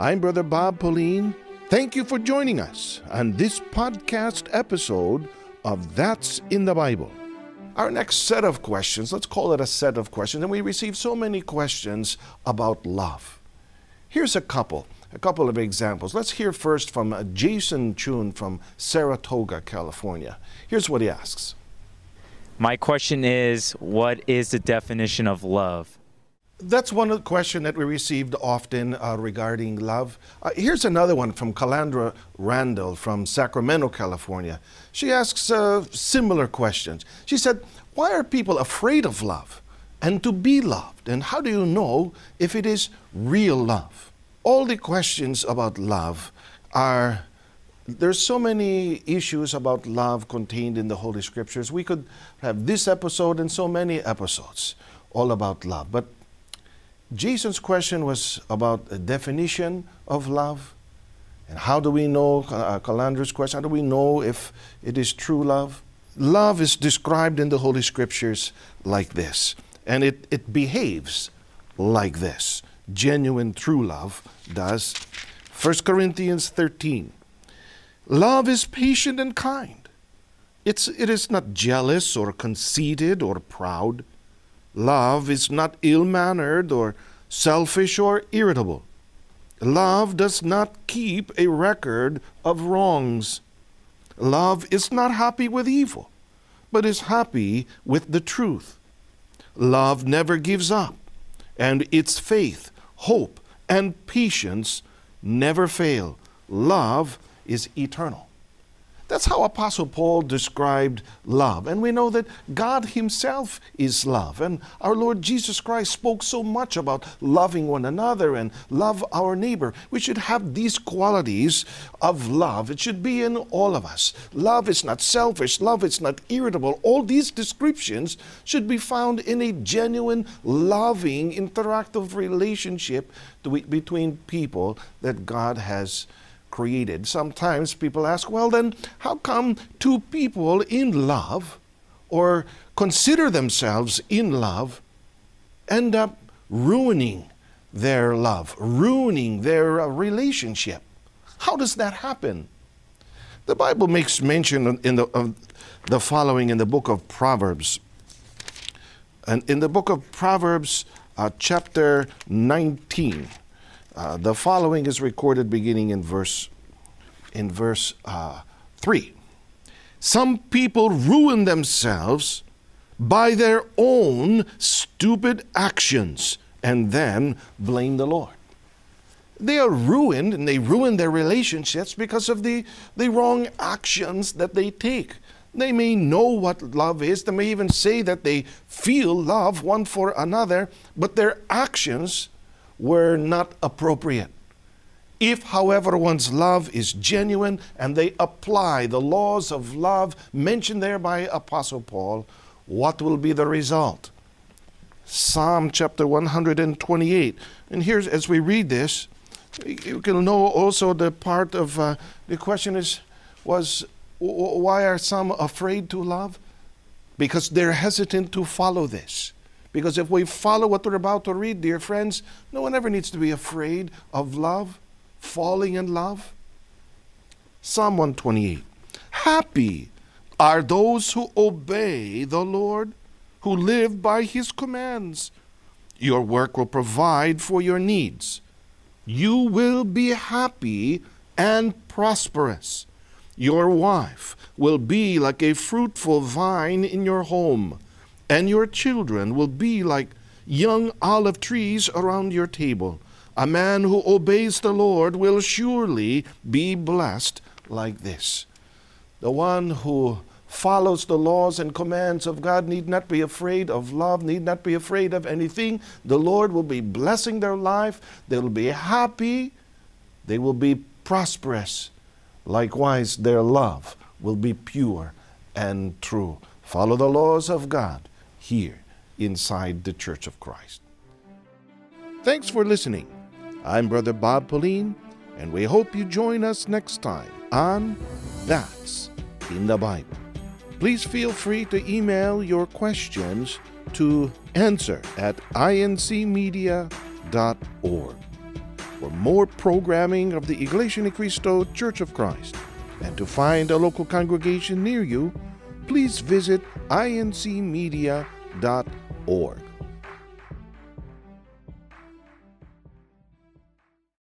I'm Brother Bob Pauline. Thank you for joining us on this podcast episode of That's in the Bible. Our next set of questions, let's call it a set of questions, and we receive so many questions about love. Here's a couple, a couple of examples. Let's hear first from Jason Chun from Saratoga, California. Here's what he asks My question is what is the definition of love? That's one questions that we received often uh, regarding love. Uh, here's another one from Calandra Randall from Sacramento, California. She asks uh, similar questions. She said, Why are people afraid of love and to be loved? And how do you know if it is real love? All the questions about love are there's so many issues about love contained in the Holy Scriptures. We could have this episode and so many episodes all about love. But Jason's question was about a definition of love. And how do we know, uh, Calandra's question, how do we know if it is true love? Love is described in the Holy Scriptures like this, and it, it behaves like this. Genuine, true love does. 1 Corinthians 13. Love is patient and kind. It's, it is not jealous or conceited or proud. Love is not ill mannered or selfish or irritable. Love does not keep a record of wrongs. Love is not happy with evil, but is happy with the truth. Love never gives up, and its faith, hope, and patience never fail. Love is eternal. That's how Apostle Paul described love. And we know that God Himself is love. And our Lord Jesus Christ spoke so much about loving one another and love our neighbor. We should have these qualities of love. It should be in all of us. Love is not selfish, love is not irritable. All these descriptions should be found in a genuine, loving, interactive relationship between people that God has created. Sometimes people ask, well, then, how come two people in love or consider themselves in love end up ruining their love, ruining their uh, relationship? How does that happen? The Bible makes mention in the, of the following in the book of Proverbs. And in the book of Proverbs, uh, chapter 19, uh, the following is recorded beginning in verse in verse uh, 3. Some people ruin themselves by their own stupid actions and then blame the Lord. They are ruined and they ruin their relationships because of the, the wrong actions that they take. They may know what love is, they may even say that they feel love one for another, but their actions were not appropriate. If, however, one's love is genuine and they apply the laws of love mentioned there by Apostle Paul, what will be the result? Psalm chapter 128. And here's, as we read this, you can know also the part of uh, the question is was why are some afraid to love? Because they're hesitant to follow this. Because if we follow what we're about to read, dear friends, no one ever needs to be afraid of love, falling in love. Psalm 128 Happy are those who obey the Lord, who live by his commands. Your work will provide for your needs. You will be happy and prosperous. Your wife will be like a fruitful vine in your home and your children will be like young olive trees around your table. A man who obeys the Lord will surely be blessed like this. The one who follows the laws and commands of God need not be afraid of love, need not be afraid of anything. The Lord will be blessing their life. They will be happy. They will be prosperous. Likewise, their love will be pure and true. Follow the laws of God here inside the Church of Christ. Thanks for listening. I'm Brother Bob Pauline, and we hope you join us next time on That's in the Bible. Please feel free to email your questions to answer at incmedia.org. for more programming of the Iglesia Ni Cristo Church of Christ. And to find a local congregation near you, please visit incmedia.org.